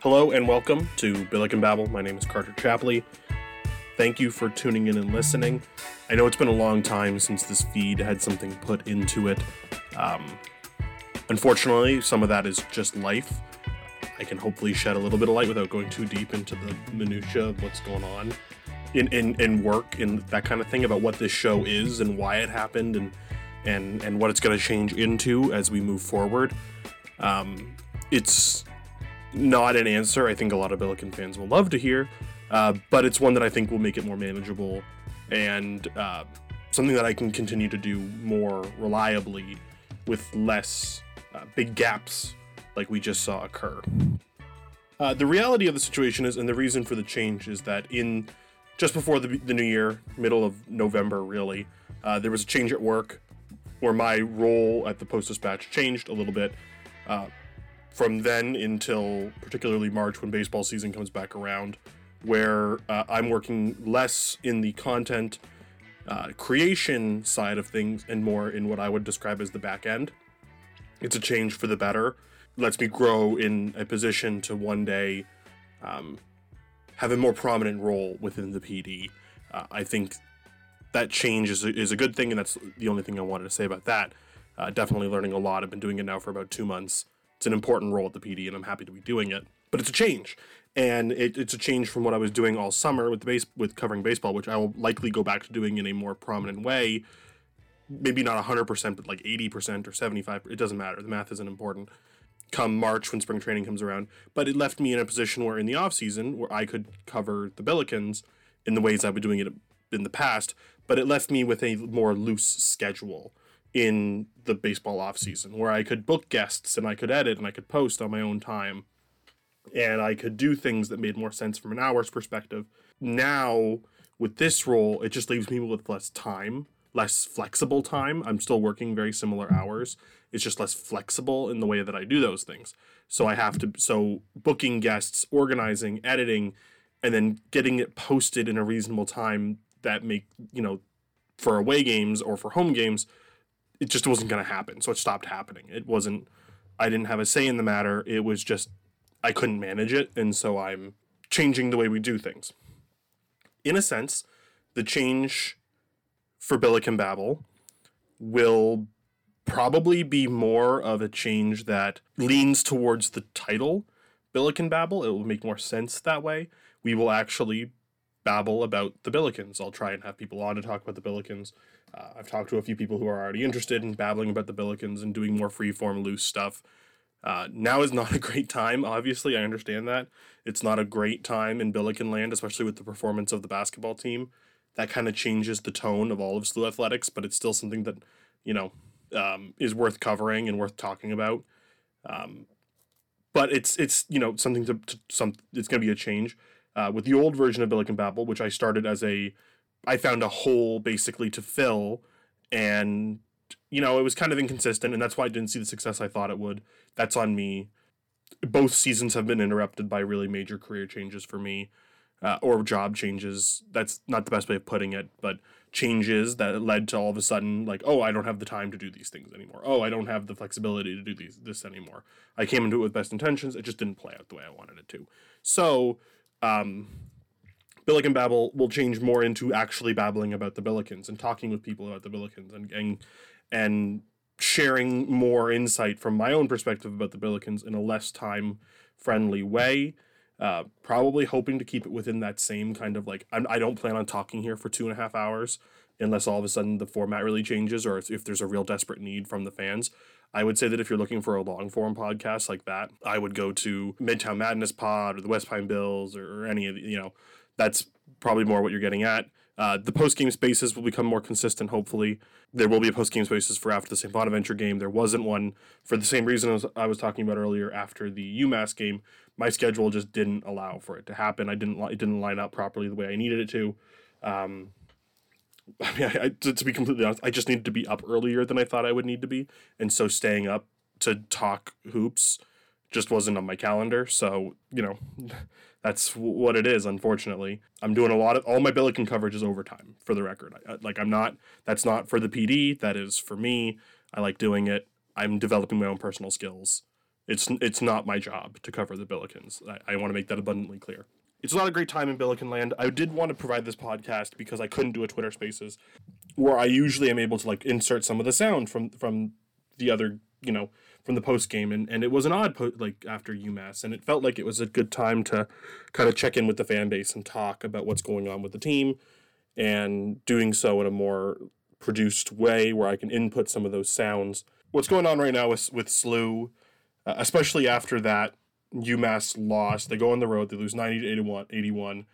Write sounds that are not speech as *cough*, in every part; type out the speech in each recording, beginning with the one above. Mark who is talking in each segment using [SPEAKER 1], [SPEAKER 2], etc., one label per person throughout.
[SPEAKER 1] Hello and welcome to Billiken Babble. My name is Carter Chapley. Thank you for tuning in and listening. I know it's been a long time since this feed had something put into it. Um, unfortunately, some of that is just life. I can hopefully shed a little bit of light without going too deep into the minutia of what's going on in, in, in work and that kind of thing about what this show is and why it happened and and and what it's going to change into as we move forward. Um, it's not an answer I think a lot of Billiken fans will love to hear, uh, but it's one that I think will make it more manageable and uh, something that I can continue to do more reliably with less uh, big gaps like we just saw occur. Uh, the reality of the situation is, and the reason for the change is that in just before the, the new year, middle of November, really, uh, there was a change at work where my role at the Post Dispatch changed a little bit. From then until particularly March when baseball season comes back around, where uh, I'm working less in the content uh, creation side of things and more in what I would describe as the back end. It's a change for the better. lets me grow in a position to one day um, have a more prominent role within the PD. Uh, I think that change is a, is a good thing, and that's the only thing I wanted to say about that. Uh, definitely learning a lot. I've been doing it now for about two months it's an important role at the PD, and I'm happy to be doing it. But it's a change, and it, it's a change from what I was doing all summer with the base with covering baseball, which I will likely go back to doing in a more prominent way. Maybe not 100%, but like 80% or 75 It doesn't matter. The math isn't important. Come March when spring training comes around, but it left me in a position where in the off season where I could cover the Billikens in the ways I've been doing it in the past, but it left me with a more loose schedule in the baseball off season where I could book guests and I could edit and I could post on my own time and I could do things that made more sense from an hour's perspective. Now with this role, it just leaves me with less time, less flexible time. I'm still working very similar hours. It's just less flexible in the way that I do those things. So I have to so booking guests, organizing, editing, and then getting it posted in a reasonable time that make, you know, for away games or for home games it just wasn't going to happen. So it stopped happening. It wasn't, I didn't have a say in the matter. It was just, I couldn't manage it. And so I'm changing the way we do things. In a sense, the change for Billiken Babble will probably be more of a change that leans towards the title Billiken Babble. It will make more sense that way. We will actually babble about the Billikens. I'll try and have people on to talk about the Billikens. Uh, I've talked to a few people who are already interested in babbling about the Billikens and doing more freeform, loose stuff. Uh, now is not a *laughs* great time, obviously. I understand that. It's not a great time in Billiken land, especially with the performance of the basketball team. That kind of changes the tone of all of SLU athletics, but it's still something that, you know, um, is worth covering and worth talking about. Um, but it's it's you know something to, to some it's going to be a change uh, with the old version of Billiken Babble, which I started as a I found a hole basically to fill, and you know it was kind of inconsistent, and that's why I didn't see the success I thought it would. That's on me. Both seasons have been interrupted by really major career changes for me, uh, or job changes. That's not the best way of putting it, but changes that led to all of a sudden like, oh, I don't have the time to do these things anymore. Oh, I don't have the flexibility to do these this anymore. I came into it with best intentions. It just didn't play out the way I wanted it to. So. Um, Billiken Babble will change more into actually babbling about the Billikens and talking with people about the Billikens and and, and sharing more insight from my own perspective about the Billikens in a less time friendly way. Uh, probably hoping to keep it within that same kind of like I'm, I don't plan on talking here for two and a half hours unless all of a sudden the format really changes or if there's a real desperate need from the fans. I would say that if you're looking for a long form podcast like that, I would go to Midtown Madness Pod or the West Pine Bills or, or any of the, you know that's probably more what you're getting at. Uh, the post game spaces will become more consistent, hopefully. There will be a post game spaces for after the St. Bonaventure game. There wasn't one for the same reason as I was talking about earlier after the UMass game. My schedule just didn't allow for it to happen. I didn't it didn't line up properly the way I needed it to. Um, *laughs* I mean, I, I, to, to be completely honest, I just needed to be up earlier than I thought I would need to be, and so staying up to talk hoops just wasn't on my calendar. So you know, *laughs* that's what it is unfortunately i'm doing a lot of all my billiken coverage is overtime for the record I, like i'm not that's not for the pd that is for me i like doing it i'm developing my own personal skills It's it's not my job to cover the Billikens. I, I want to make that abundantly clear. It's not a great time in Billiken land. I did want to provide this podcast because I couldn't do a Twitter Spaces, where I usually am able to like insert some of the sound from from the other you know from the post game and, and it was an odd po- like after UMass and it felt like it was a good time to kind of check in with the fan base and talk about what's going on with the team and doing so in a more produced way where I can input some of those sounds. What's going on right now with with SLU, uh, especially after that UMass loss, they go on the road, they lose 90 to 81, 81.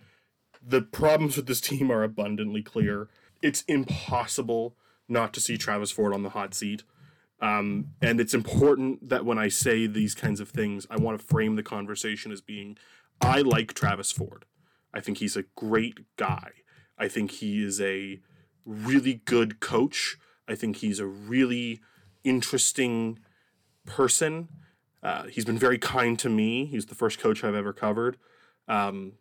[SPEAKER 1] The problems with this team are abundantly clear. It's impossible not to see Travis Ford on the hot seat. Um, and it's important that when I say these kinds of things, I want to frame the conversation as being I like Travis Ford. I think he's a great guy. I think he is a really good coach. I think he's a really interesting person. Uh, he's been very kind to me. He's the first coach I've ever covered um,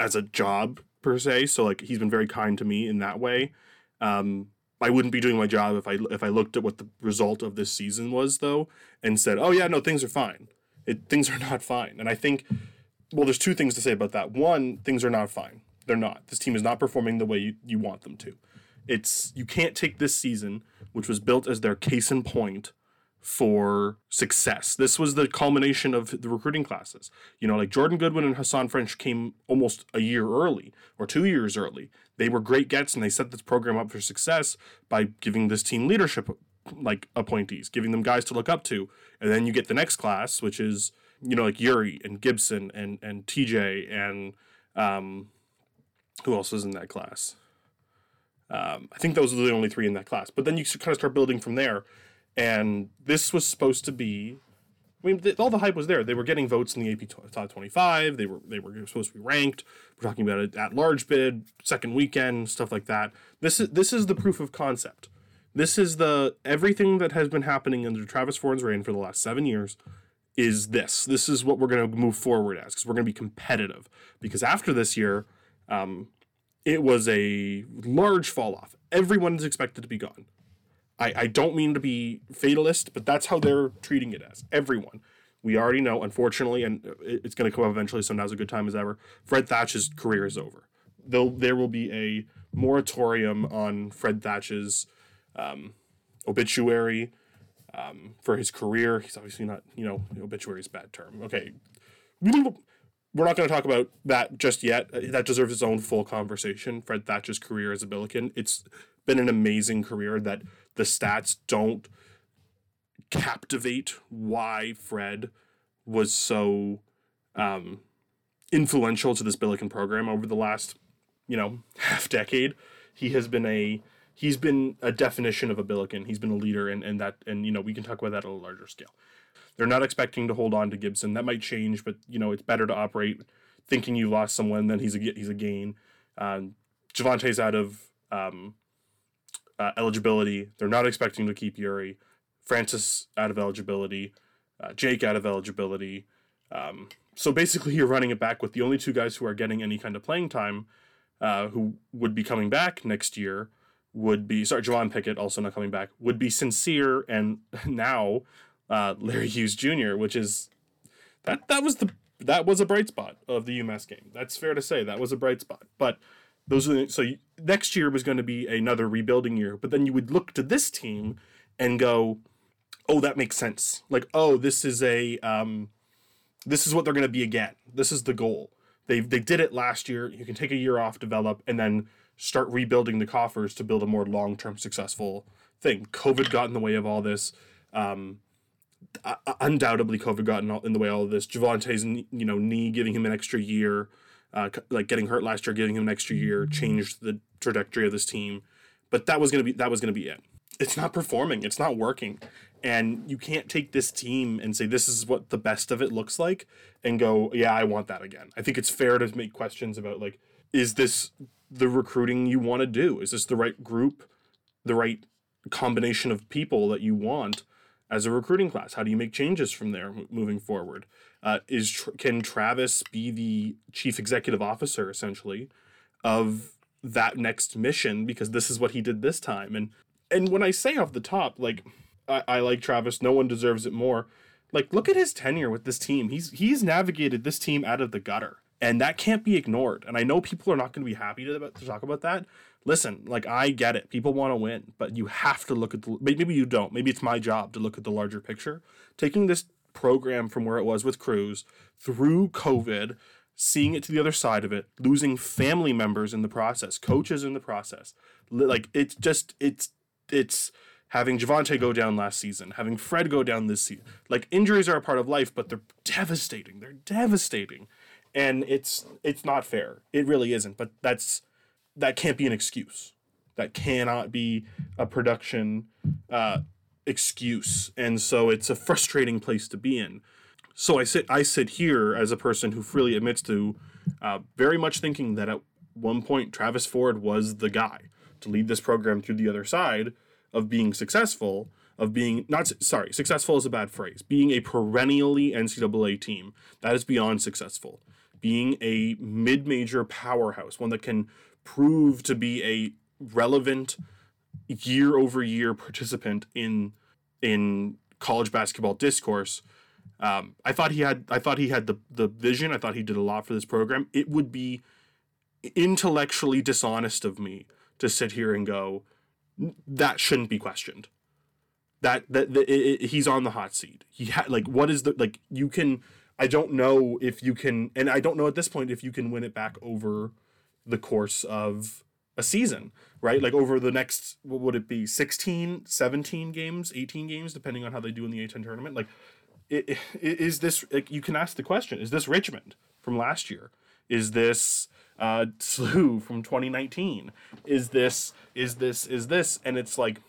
[SPEAKER 1] as a job per se. So like he's been very kind to me in that way. Um, I wouldn't be doing my job if I if I looked at what the result of this season was though and said, "Oh yeah, no, things are fine." It things are *laughs* not fine. And I think well, there's two things to say about that. One, things are not fine. They're not. This team is not performing the way you, you want them to. It's you can't take this season, which was built as their case in point for success. This was the culmination of the recruiting classes. You know, like Jordan Goodwin and Hasahn French came almost a year early or two years early. They were great gets and they set this program up for success by giving this team leadership like appointees, giving them guys to look up to. And then you get the next class, which is, you know, like Yuri and Gibson and and TJ and um who else was in that class? Um, I think those are the only three in that class. But then you kind of start building from there and this was supposed to be I mean, all the hype was there. They were getting votes in the AP Top 25. They were they were supposed to be ranked. We're talking about it at large bid, second weekend, stuff like that. This is this is the proof of concept. This is the everything that has been happening under Travis Ford's reign for the last seven years. Is this? This is what we're going to move forward as because we're going to be competitive. Because after this year, um, it was a large fall off. Everyone is expected to be gone. I, I don't mean to be fatalist, but that's how they're treating it as. Everyone. We already know, unfortunately, and it's going to come up eventually, so now's a good time as ever. Fred Thatch's career is over. There'll, there will be a moratorium on Fred Thatch's um, obituary um, for his career. He's obviously not, you know, obituary is bad term. Okay. We're not going to talk about that just yet. That deserves its own full conversation. Fred Thatcher's career as a Billiken. It's been an amazing career that the stats don't captivate why Fred was so um, influential to this Billiken program over the last, you know, *laughs* half decade. He has been a he's been a definition of a Billiken. He's been a leader, and and that and you know we can talk about that at a larger scale. They're not expecting to hold on to Gibson. That might change, but you know it's better to operate thinking you lost someone than he's a he's a gain. Um, Javonte's out of um, uh, eligibility. They're not expecting to keep Yuri. Francis out of eligibility. Uh, Jake out of eligibility. Um, so basically, you're running it back with the only two guys who are getting any kind of playing time, uh, who would be coming back next year, would be sorry, Javon Pickett also not coming back, would be sincere and *laughs* now uh, Larry Hughes Jr., which is that that was the that was a bright spot of the UMass game. That's fair to say. That was a bright spot, but those are the, so you, next year was going to be another rebuilding year. But then you would look to this team and go, "Oh, that makes sense." Like, "Oh, this is a um, this is what they're going to be again. This is the goal." They they did it last year. You can take a year off, develop, and then start rebuilding the coffers to build a more long term successful thing. COVID got in the way of all this. Um, undoubtedly, COVID got in, the way of all of this. Javonte's you know knee giving him an extra year uh, like getting hurt last year, giving him an extra year, changed the trajectory of this team. But that was gonna be that was gonna be it. It's not performing. It's not working, and you can't take this team and say this is what the best of it looks like, and go, yeah, I want that again. I think it's fair to make questions about like, is this the recruiting you want to do? Is this the right group, the right combination of people that you want? As a recruiting class? How do you make changes from there moving forward? Uh, is can Travis be the chief executive officer essentially of that next mission because this is what he did this time and and when I say off the top like I, I like Travis no one deserves it more Like, look at his tenure with this team. He's he's navigated this team out of the gutter, and that can't be ignored. And I know people are not going to be happy to, to talk about that. Listen, like I get it. People want to win, but you have to look at the. Maybe you don't. Maybe it's my job to look at the larger picture. Taking this program from where it was with Crews through COVID, seeing it to the other side of it, losing family members in the process, coaches in the process. Like it's just it's it's having Javonte go down last season, having Fred go down this season. Like injuries are a part of life, but they're devastating. They're devastating. And it's it's not fair. It really isn't. But that's that can't be an excuse. That cannot be a production uh, excuse. And so it's a frustrating place to be in. So I sit I sit here as a person who freely admits to uh, very much thinking that at one point Travis Ford was the guy to lead this program through the other side of being successful, of being not sorry, successful is a bad phrase. Being a perennially NCAA team that is beyond successful. Being a mid-major powerhouse, one that can prove to be a relevant year over year participant in in college basketball discourse. Um, I thought he had I thought he had the the vision. I thought he did a lot for this program. It would be intellectually dishonest of me to sit here and go, that shouldn't be questioned. That that, that it, it, he's on the hot seat. He had like what is the like you can. I don't know if you can, and I don't know at this point if you can win it back over the course of a season, right? Like over the next, what would it be, 16, 17 games, 18 games, depending on how they do in the A10 tournament? Like, it, it, is this, like, you can ask the question, is this Richmond from last year? Is this uh, SLU from 2019? Is this, is this, is this? And it's like,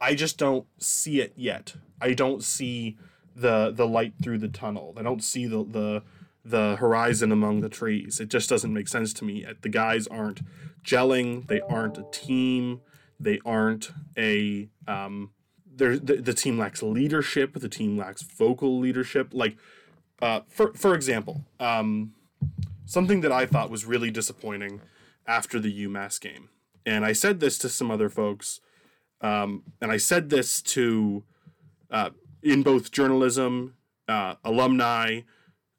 [SPEAKER 1] I just don't see it yet. I don't see the the light through the tunnel. I don't see the the the horizon among the trees. It just doesn't make sense to me. The guys aren't gelling. They aren't a team. They aren't a um. The, the team lacks leadership. The team lacks vocal leadership. Like, uh, for for example, um, something that I thought was really disappointing after the UMass game. And I said this to some other folks, um, and I said this to uh, in both journalism, uh, alumni,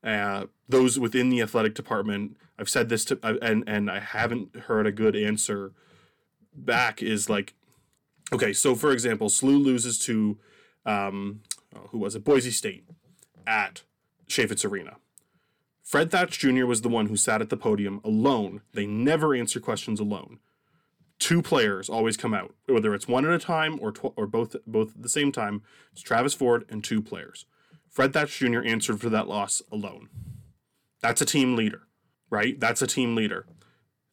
[SPEAKER 1] uh, those within the athletic department. I've said this to, uh, and and I haven't heard a good answer back. Is like, okay, so for example, SLU loses to, um, oh, who was it? Boise State at Chaifetz Arena. Fred Thatch Jr. was the one who sat at the podium alone. They never answer questions alone. Two players always come out, whether it's one at a time or tw- or both both at the same time. It's Travis Ford and two players. Fred Thatch Jr. answered for that loss alone. That's a team leader, right? That's a team leader.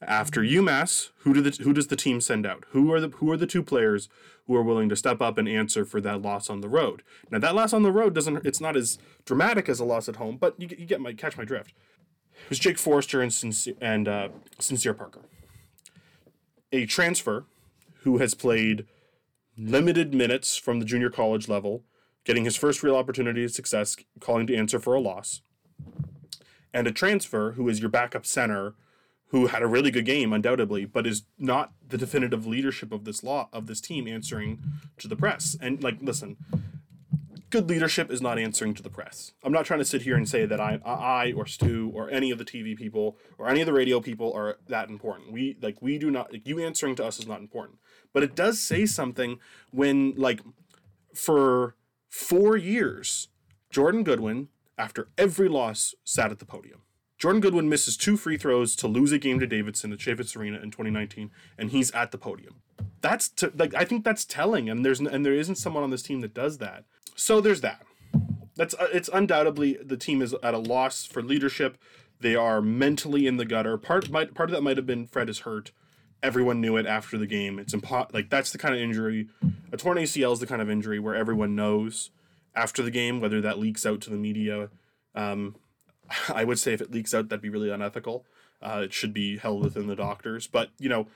[SPEAKER 1] After UMass, who do the who does the team send out? Who are the who are the two players who are willing to step up and answer for that loss on the road? Now that loss on the road doesn't it's not as dramatic as a loss at home, but you, you get my catch my drift. It was Jake Forrester and Sincere, and uh, Sincere Parker, a transfer who has played limited minutes from the junior college level, getting his first real opportunity of success, calling to answer for a loss, and a transfer who is your backup center who had a really good game, undoubtedly, but is not the definitive leadership of this law of this team answering to the press. And like, listen, good leadership is not answering to the press. I'm not trying to sit here and say that I, I or Stu or any of the TV people or any of the radio people are that important. We like we do not like, you answering to us is not important. But it does say something when like for four years, Jordan Goodwin, after every loss, sat at the podium Jordan Goodwin misses two free throws to lose a game to Davidson at Chaifetz Arena in 2019, and he's at the podium. That's to, like I think that's telling, and there's and there isn't someone on this team that does that. So there's that. That's uh, it's undoubtedly the team is at a loss for leadership. They are mentally in the gutter. Part might, part of that might have been Fred is hurt. Everyone knew it after the game. It's impo- like that's the kind of injury. A torn ACL is the kind of injury where everyone knows after the game, whether that leaks out to the media. Um, I would say if it leaks out, that'd be really unethical. Uh, it should be held within the doctors. But you know,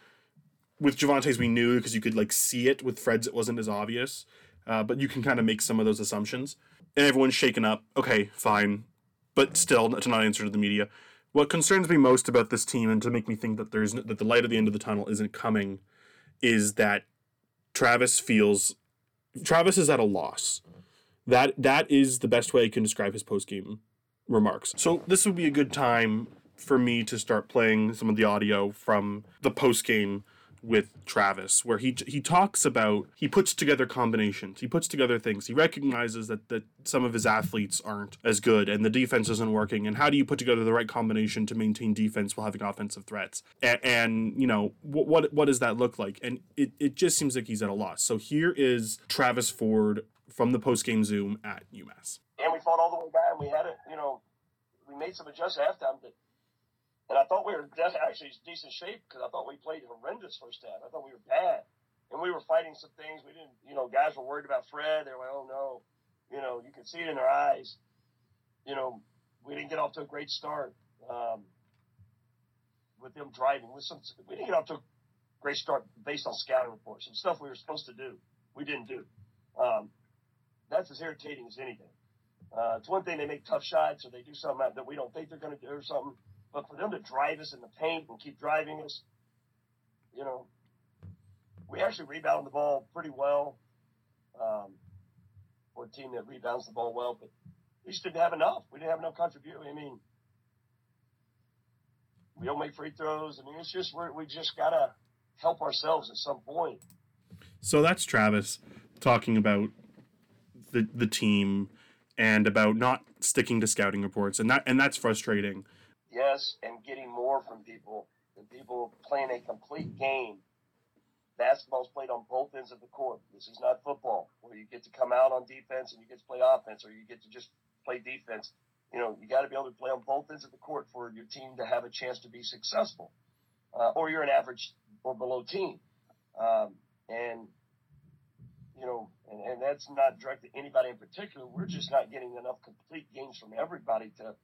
[SPEAKER 1] with Javonte's, we knew because you could like see it. With Fred's, it wasn't as obvious. Uh, but you can kind of make some of those assumptions. And everyone's shaken up. Okay, fine, but still to not answer to the media. What concerns me most about this team, and to make me think that there's that the light at the end of the tunnel isn't coming, is that Travis feels Travis is at a loss That that is the best way I can describe his post game remarks. So this would be a good time for me to start playing some of the audio from the post game with Travis, where he he talks about he puts together combinations, he puts together things, he recognizes that that some of his athletes aren't as good and the defense isn't working, and how do you put together the right combination to maintain defense while having offensive threats, and, and you know what, what what does that look like? And it it just seems like he's at a loss. So here is Travis Ford from the post game Zoom at UMass.
[SPEAKER 2] And we fought all the way back. And we had it, you know, we made some adjustments halftime, but and I thought we were actually decent shape because I thought we played horrendous first half. I thought we were bad. And we were fighting some things. We didn't, you know, guys were worried about Fred. They were like, oh no. You know, you can see it in their eyes. You know, we didn't get off to a great start um, with them driving. With some, we didn't get off to a great start based on scouting reports and stuff we were supposed to do. We didn't do. Um, that's as irritating as anything. Uh, it's one thing they make tough shots or they do something that we don't think they're going to do or something. But for them to drive us in the paint and keep driving us, you know, we actually rebound the ball pretty well. Um, we're a team that rebounds the ball well, but we just didn't have enough. We didn't have enough contribution. I mean, we don't make free throws. I mean, it's just we we just gotta help ourselves at some point.
[SPEAKER 1] So that's Travis talking about the the team and about not sticking to scouting reports, and that and that's frustrating
[SPEAKER 2] yes, and getting more from people and people playing a complete game. Basketball's played on both ends of the court. This is not football where you get to come out on defense and you get to play offense or you get to just play defense. You know, you got to be able to play on both ends of the court for your team to have a chance to be successful. Uh, or you're an average or below team. Um, and, you know, and, and that's not directed to anybody in particular. We're just not getting enough complete games from everybody to,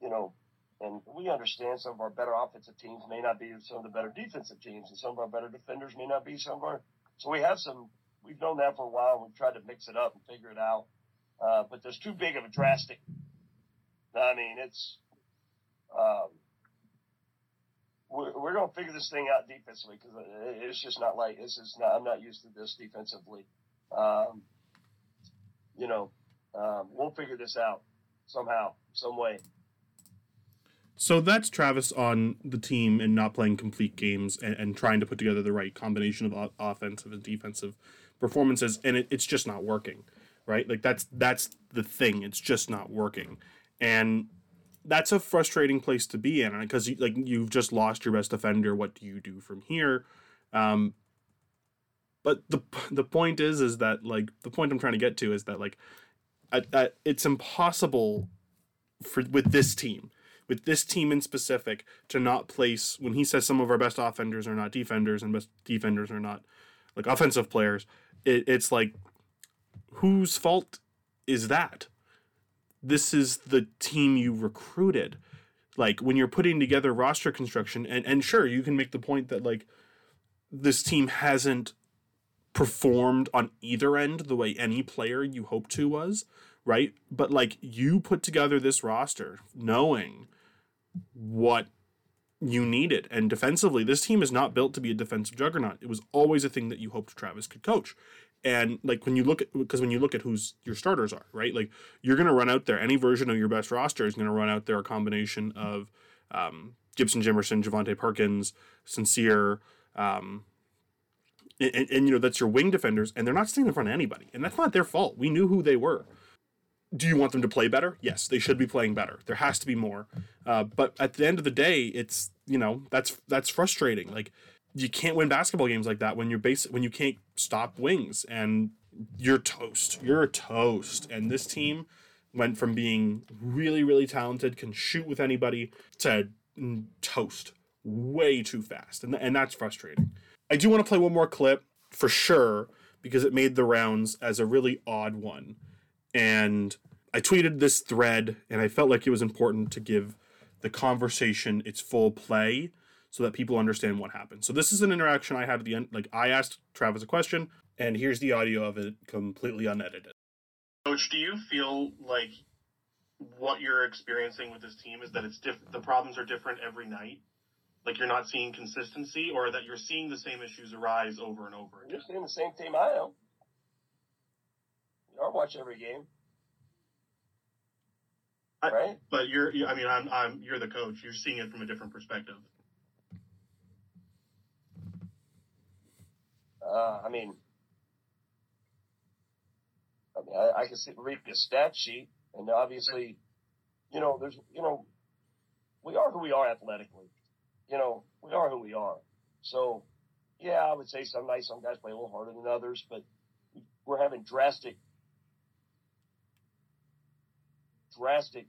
[SPEAKER 2] you know, and we understand some of our better offensive teams may not be some of the better defensive teams, and some of our better defenders may not be some of our. So we have some. We've known that for a while. We've tried to mix it up and figure it out. Uh, but there's too big of a drastic. I mean, it's. Um, we're, we're going to figure this thing out defensively because it's just not like this is not. I'm not used to this defensively. Um, you know, um, we'll figure this out somehow, some way.
[SPEAKER 1] So that's Travis on the team and not playing complete games and, and trying to put together the right combination of offensive and defensive performances, and it, it's just not working, right? Like that's that's the thing. It's just not working, and that's a frustrating place to be in because like you've just lost your best defender. What do you do from here? Um, but the the point is is that like the point I'm trying to get to is that like it's impossible for with this team with this team in specific to not place when he says some of our best offenders are not defenders and best defenders are not like offensive players it, it's like whose fault is that this is the team you recruited like when you're putting together roster construction and and sure you can make the point that like this team hasn't performed on either end the way any player you hope to was right but like you put together this roster knowing what you needed. And defensively, this team is not built to be a defensive juggernaut. It was always a thing that you hoped Travis could coach. And like when you look at because when you look at who's your starters are, right? Like you're gonna run out there any version of your best roster is gonna run out there a combination of um, Gibson Jimerson, Javonte Perkins, Sincere, um, and, and, and, you know that's your wing defenders, and they're not staying in front of anybody, and that's not their fault. We knew who they were do you want them to play better? Yes, they should be playing better. There has to be more. Uh, but at the end of the day, it's you know that's that's frustrating. Like you can't win basketball games like that when you're base when you can't stop wings and you're toast. You're toast. And this team went from being really really talented, can shoot with anybody, to toast way too fast, and and that's frustrating. I do want to play one more clip for sure because it made the rounds as a really odd one and I tweeted this thread, and I felt like it was important to give the conversation its full play so that people understand what happened. So this is an interaction I had at the end. Like I asked Travis a question, and here's the audio of it, completely unedited.
[SPEAKER 3] Coach, do you feel like what you're experiencing with this team is that it's diff- the problems are different every night? Like you're not seeing consistency, or that you're seeing the same issues arise over and over again?
[SPEAKER 2] You're seeing the same team I am. don't watch every game.
[SPEAKER 3] I-
[SPEAKER 2] right?
[SPEAKER 3] But you're, you- I mean, I'm, I'm, you're the coach. You're seeing it from a different perspective.
[SPEAKER 2] Uh, I mean, I mean, I, I can sit and read the stat sheet, and obviously, you know, there's, you know, we are who we are athletically. You know, we are who we are. So, yeah, I would say some nights some guys play a little harder than others, but we're having drastic, drastic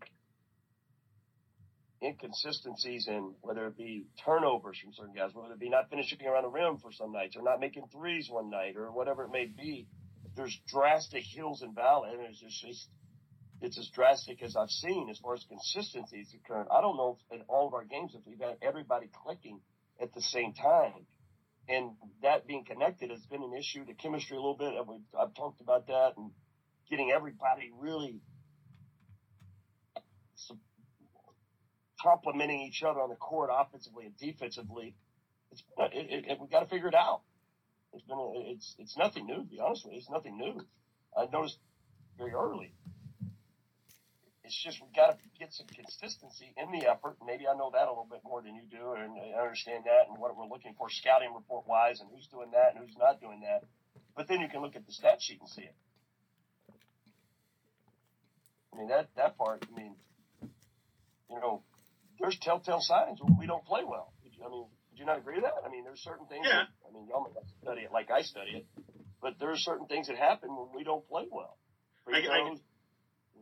[SPEAKER 2] inconsistencies in whether it be turnovers from certain guys, whether it be not finishing around the rim for some nights, or not making threes one night, or whatever it may be. There's drastic hills and valleys, it's just, it's as drastic as I've seen as far as consistency is occurring. I don't know if in all of our games if we've got everybody clicking at the same time, and that being connected has been an issue. The chemistry a little bit, and we've, I've talked about that, and getting everybody really complementing each other on the court offensively and defensively. It's it, it, we got to figure it out. It's been a, it's it's nothing new to be honest with you. It's nothing new. I noticed very early. It's just we got to get some consistency in the effort. Maybe I know that a little bit more than you do, and I understand that and what we're looking for scouting report wise, and who's doing that and who's not doing that. But then you can look at the stat sheet and see it. I mean that that part. I mean, you know, there's telltale signs when we don't play well. I mean, would you not agree with that? I mean, there's certain things.
[SPEAKER 3] Yeah.
[SPEAKER 2] That, I mean, y'all might not study it like I study it, but there are certain things that happen when we don't play well.
[SPEAKER 3] I- I-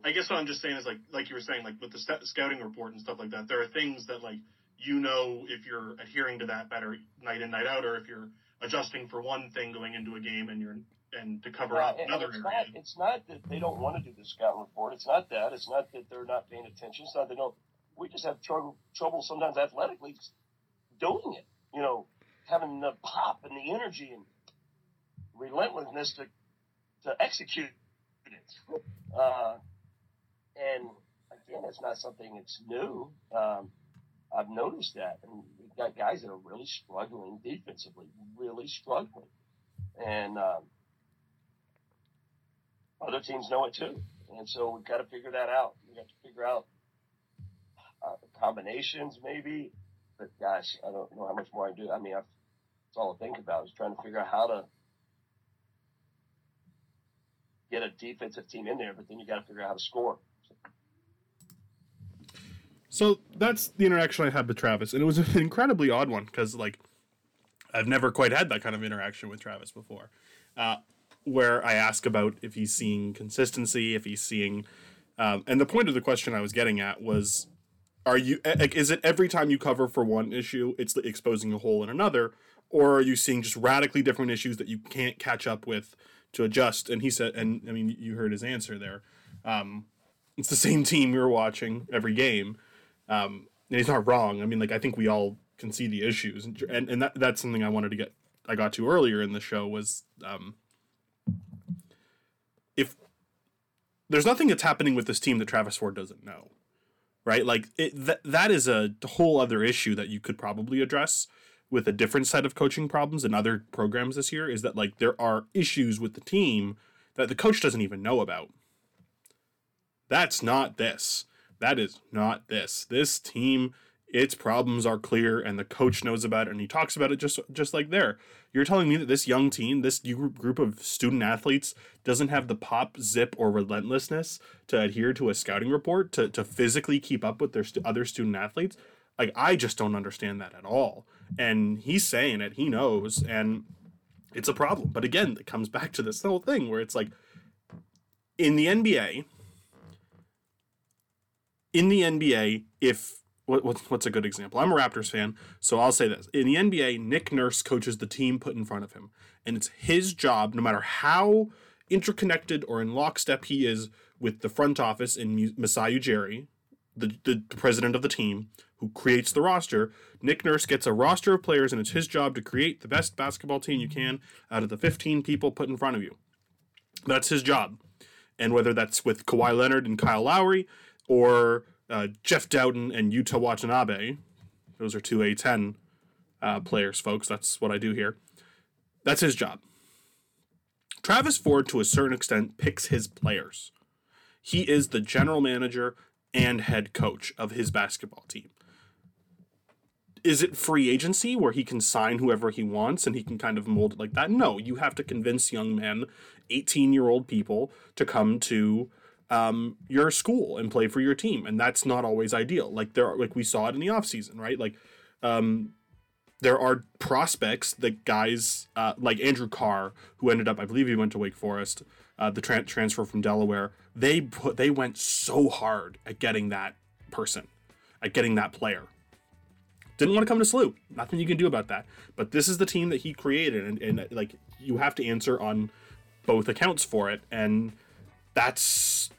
[SPEAKER 3] I guess what I'm just saying is like, like you were saying, like with the st- scouting report and stuff like that, there are things that like, you know, if you're adhering to that better night in, night out, or if you're adjusting for one thing going into a game and you're, and to cover up another
[SPEAKER 2] it's
[SPEAKER 3] area.
[SPEAKER 2] not, it's not that they don't want to do the scout report. It's not that. It's not that they're not paying attention. It's not they don't. We just have trouble, trouble sometimes athletically doing it. You know, having the pop and the energy and relentlessness to to execute it. Uh, and again, it's not something that's new. Um, I've noticed that, and we've got guys that are really struggling defensively, really struggling, and um, other teams know it too. And so we've got to figure that out. We have got to figure out combinations, maybe. But gosh, I don't know how much more I do. I mean, I've, that's all I think about is trying to figure out how to get a defensive team in there. But then you got to figure out how to score.
[SPEAKER 1] So that's the interaction I had with Travis, and it was an incredibly odd one because like I've never quite had that kind of interaction with Travis before, uh, where I ask about if he's seeing consistency, if he's seeing, um, and the point of the question I was getting at was, are you like is it every time you cover for one issue, it's exposing a hole in another, or are you seeing just radically different issues that you can't catch up with to adjust? And he said, and I mean you heard his answer there. Um, it's the same team you're watching every game. Um, and he's not wrong. I mean, like I think we all can see the issues, and and, and that, that's something I wanted to get I got to earlier in the show was um, if there's nothing that's happening with this team that Travis Ford doesn't know, right? Like it that that is a whole other issue that you could probably address with a different set of coaching problems in other programs this year. Is that like there are issues with the team that the coach doesn't even know about. That's not this. That is not this. This team, its problems are clear, and the coach knows about it, and he talks about it just just like there. You're telling me that this young team, this group of student athletes, doesn't have the pop, zip, or relentlessness to adhere to a scouting report to to physically keep up with their st- other student athletes? Like I just don't understand that at all. And he's saying it. He knows, and it's a problem. But again, it comes back to this whole thing where it's like in the NBA in the NBA, if what, what's what's a good example? I'm a Raptors fan, so I'll say this: in the NBA, Nick Nurse coaches the team put in front of him, and it's his job, no matter how interconnected or in lockstep he is with the front office in Masai Ujiri, the, the the president of the team who creates the roster. Nick Nurse gets a roster of players, and it's his job to create the best basketball team you can out of the 15 people put in front of you. That's his job, and whether that's with Kawhi Leonard and Kyle Lowry or uh, Jeff Dowtin and Yuta Watanabe. Those are two A10 uh, players, folks. That's what I do here. That's his job. Travis Ford, to a certain extent, picks his players. He is the general manager and head coach of his basketball team. Is it free agency where he can sign whoever he wants and he can kind of mold it like that? No, you have to convince young men, 18 year old people, to come to um, your school and play for your team. And that's not always ideal. Like there are, like we saw it in the offseason, right? Like um, there are prospects that guys uh, like Andrew Carr, who ended up, I believe he went to Wake Forest, uh, the tra- transfer from Delaware. They put they went so hard at getting that person, at getting that player. Didn't want to come to SLU. Nothing you can do about that. But this is the team that he created, and, and like you have to answer on both accounts for it, and that's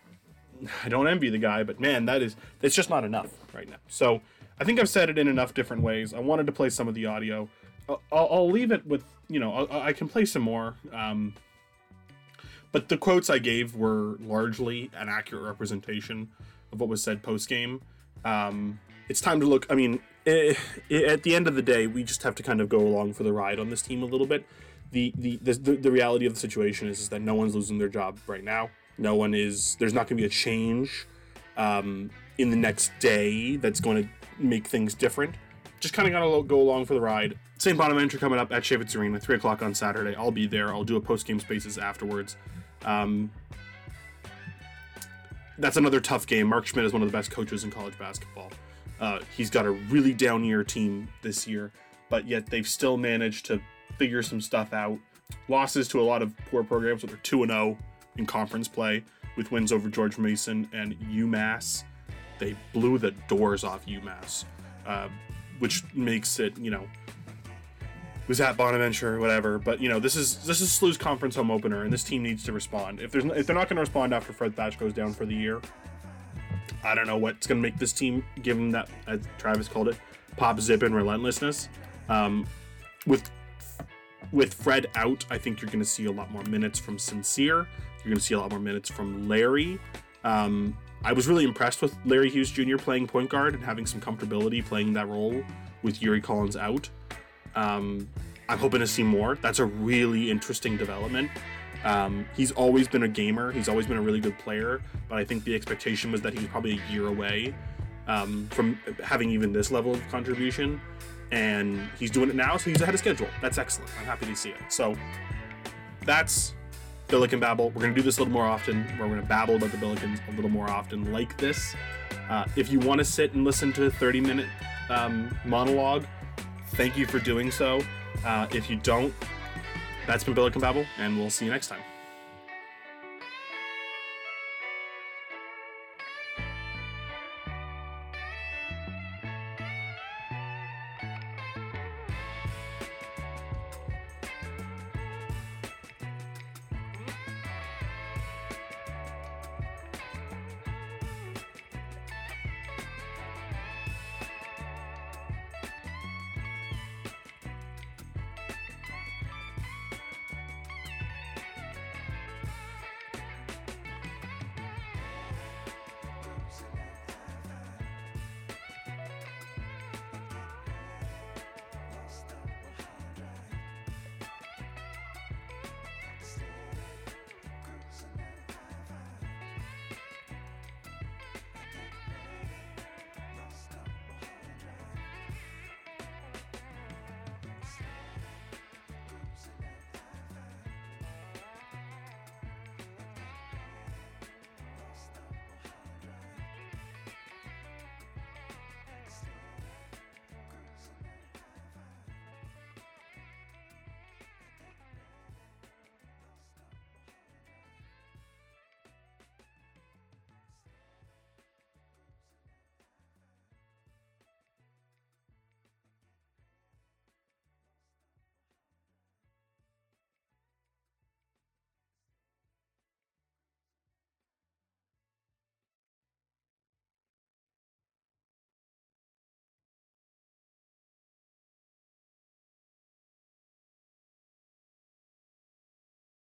[SPEAKER 1] I don't envy the guy, but man, that is that's just not enough right now. So I think I've said it in enough different ways. I wanted to play some of the audio. I'll, I'll leave it with you know I'll, i can play some more. Um, but the quotes I gave were largely an accurate representation of what was said post game. Um, it's time to look. I mean, it, eh, at the end of the day, we just have to kind of go along for the ride on this team a little bit. The the the, the reality of the situation is, is that no one's losing their job right now. No one is. There's not going to be a change um, in the next day that's going to make things different. Just kind of got to go along for the ride. St. Bonaventure coming up at Chaifetz Arena, 3 o'clock on Saturday. I'll be there. I'll do a post game spaces afterwards. Um, that's another tough game. Mark Schmidt is one of the best coaches in college basketball. Uh, he's got a really down year team this year, but yet they've still managed to figure some stuff out. Losses to a lot of poor programs, but they're 2 0 in conference play with wins over George Mason and UMass. They blew the doors off UMass, uh, which makes it, you know, was at Bonaventure or whatever. But you know, this is this is SLU's conference home opener, and this team needs to respond. If there's if they're not going to respond after Fred Thatch goes down for the year, I don't know what's going to make this team give them that, as Travis called it, pop, zip, and relentlessness. Um, with with Fred out, I think you're going to see a lot more minutes from Sincere. You're going to see a lot more minutes from Larry. Um, I was really impressed with Larry Hughes Jr. playing point guard and having some comfortability playing that role with Yuri Collins out. Um, I'm hoping to see more. That's a really interesting development. Um, he's always been a gamer. He's always been a really good player, but I think the expectation was that he was probably a year away um, from having even this level of contribution. And he's doing it now, so he's ahead of schedule. That's excellent. I'm happy to see it. So that's Billiken Babble. We're going to do this a little more often. We're going to babble about the Billikens a little more often, like this. Uh, if you want to sit and listen to a 30 minute um, monologue, thank you for doing so. Uh, if you don't, that's been Billiken Babble, and we'll see you next time.